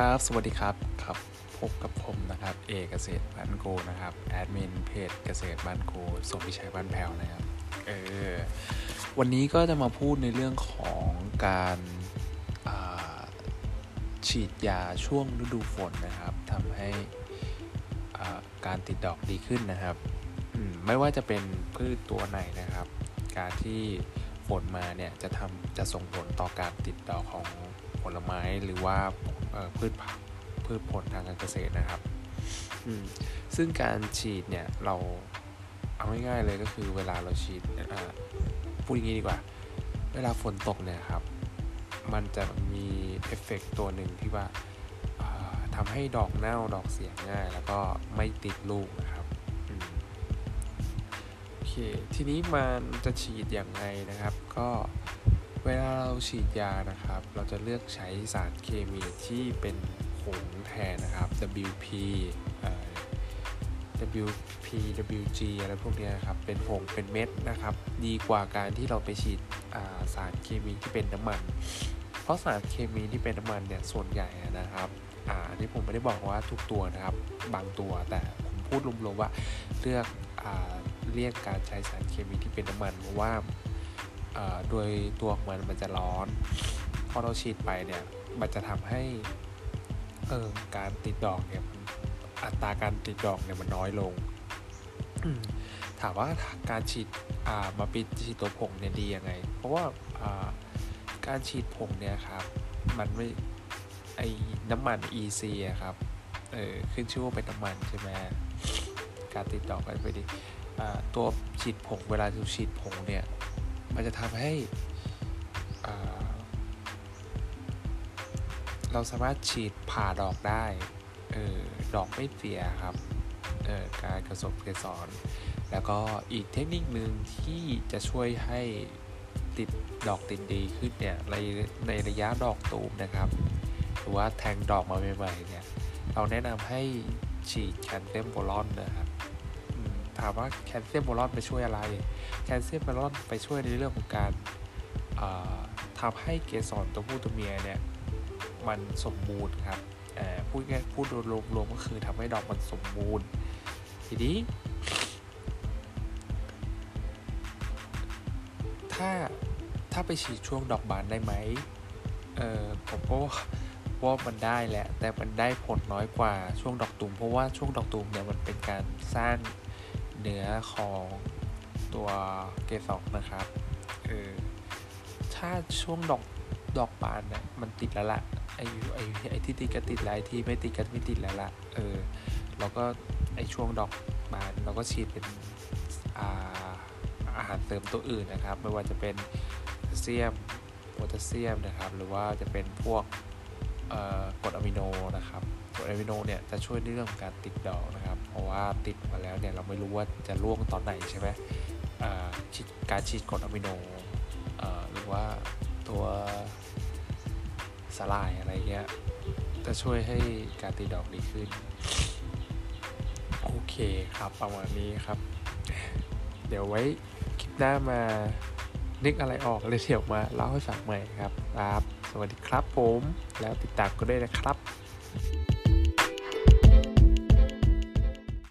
ครับ สวัสดีครับครับ พบกับผมนะครับ เอกเกษตรบ้านโกนะครับ แอดมินเพจเกษตรบ้านโกสมพิชัยบ้านแพ้วนะครับ เออ วันนี้ก็จะมาพูดในเรื่องของการฉีดยาช่วงฤดูฝนนะครับทำให้การติดดอกดีขึ้นนะครับ ไม่ว่าจะเป็นพืชตัวไหนนะครับ การที่ฝนมาเนี่ยจะทำจะส่งผลต่อการติดดอกของผลไม้หรือว่า พืชผักพืชผลทางการเกษตรนะครับซึ่งการฉีดเนี่ยเราเอาง่ายๆเลยก็คือเวลาเราฉีดพูดอย่างนี้ดีกว่า เวลาฝนตกเนี่ยครับ มันจะมีเอฟเฟกตัวหนึ่งที่ว่าทำให้ดอกเน่าดอกเสียง่าย แล้วก็ไม่ติดลูกนะครับโอเคทีนี้มันจะฉีดอย่างไรนะครับ ก็ เวลาเราฉีดยานะครับ เราจะเลือกใช้สารเคมีที่เป็นผงแทนนะครับ WP WP WG อะไรพวกนี้ครับ เป็นผงเป็นเม็ดนะครับ ดีกว่าการที่เราไปฉีดสารเคมีที่เป็นน้ำมัน เพราะสารเคมีที่เป็นน้ำมันเนี่ยส่วนใหญ่นะครับอันนี้ผมไม่ได้บอกว่าทุกตัวนะครับ บางตัวแต่ผมพูดรวมๆว่าเลือกอเรียกการใช้สารเคมีที่เป็นน้ำมันเพราะว่า โดยตัวของมันมันจะร้อน พอเราฉีดไปเนี่ยมันจะทำให้เออการติดดอกเนี่ยอัตราการติดดอกเนี่ยมันน้อยลง ถามว่าการฉีดมาปิดฉีดตัวผงเนี่ยดียังไง เพราะว่าการฉีดผงเนี่ยครับมันไม่ไอ้น้ำมัน EC อะครับเออขึ้นชื่อว่าเป็นน้ำมันใช่ไหมการติดดอกกันไปดีตัวฉีดผงเวลาเราฉีดผงเนี่ย มันจะทำให้เราสามารถฉีดผ่าดอกได้ออ ดอกไม่เสียครับการกระสบเกสรแล้วก็อีกเทคนิคหนึ่งที่จะช่วยให้ติดดอกติดดีขึ้นเนี่ย ในในระยะดอกตูมนะครับ หรือว่าแทงดอกมาใหม่ๆเนี่ย เราแนะนำให้ฉีดแคลเซียมโบลอนนะครับ ถามว่าแคลเซียมโบลอนไปช่วยอะไร แคลเซียมโบลอนไปช่วยในเรื่องของการทำให้เกสรตัวผู้ตัวเมียเนี่ยมันสมบูรณ์ครับพูดง่ายพูดรวมๆก็คือทำให้ดอกมันสมบูรณ์ ทีนี้ ถ้าถ้าไปฉีดช่วงดอกบานได้ไหมเออผมก็ว่ามันได้แหละ แต่มันได้ผลน้อยกว่าช่วงดอกตุ่มเพราะว่าช่วงดอกตุ่มเนี่ยมันเป็นการสร้าง เนื้อของตัวเกสรนะครับเออถ้าช่วงดอกดอกบานเนี่ยมันติดแล้วละไอ้ไอ้ไอ้ที่ติดก็ติดแล้วที่ไม่ติดก็ไม่ติดแล้วละเออเราก็ไอ้ช่วงดอกบานเราก็ฉีดเป็นอาอาหารเสริมตัวอื่นนะครับ ไม่ว่าจะเป็นเซียมโพแทสเซียมนะครับ หรือว่าจะเป็นพวกกรดอะมิโนนะครับ กรดอะมิโนเนี่ยจะช่วยในเรื่องของการติดดอกนะครับ เพราะว่าติดมาแล้วเนี่ยเราไม่รู้ว่าจะร่วงตอนไหนใช่ไหมการฉีดกรดอะมิโนหรือว่าตัวสลายอะไรเงี้ยจะช่วยให้การตีดอกดีขึ้น โอเคครับประมาณนี้ครับ เดี๋ยวไว้คลิปหน้ามานึกอะไรออกเลยเดี๋ยวมาเล่าให้ฟังใหม่ครับครับ สวัสดีครับผม แล้วติดตามกันด้วยนะครับ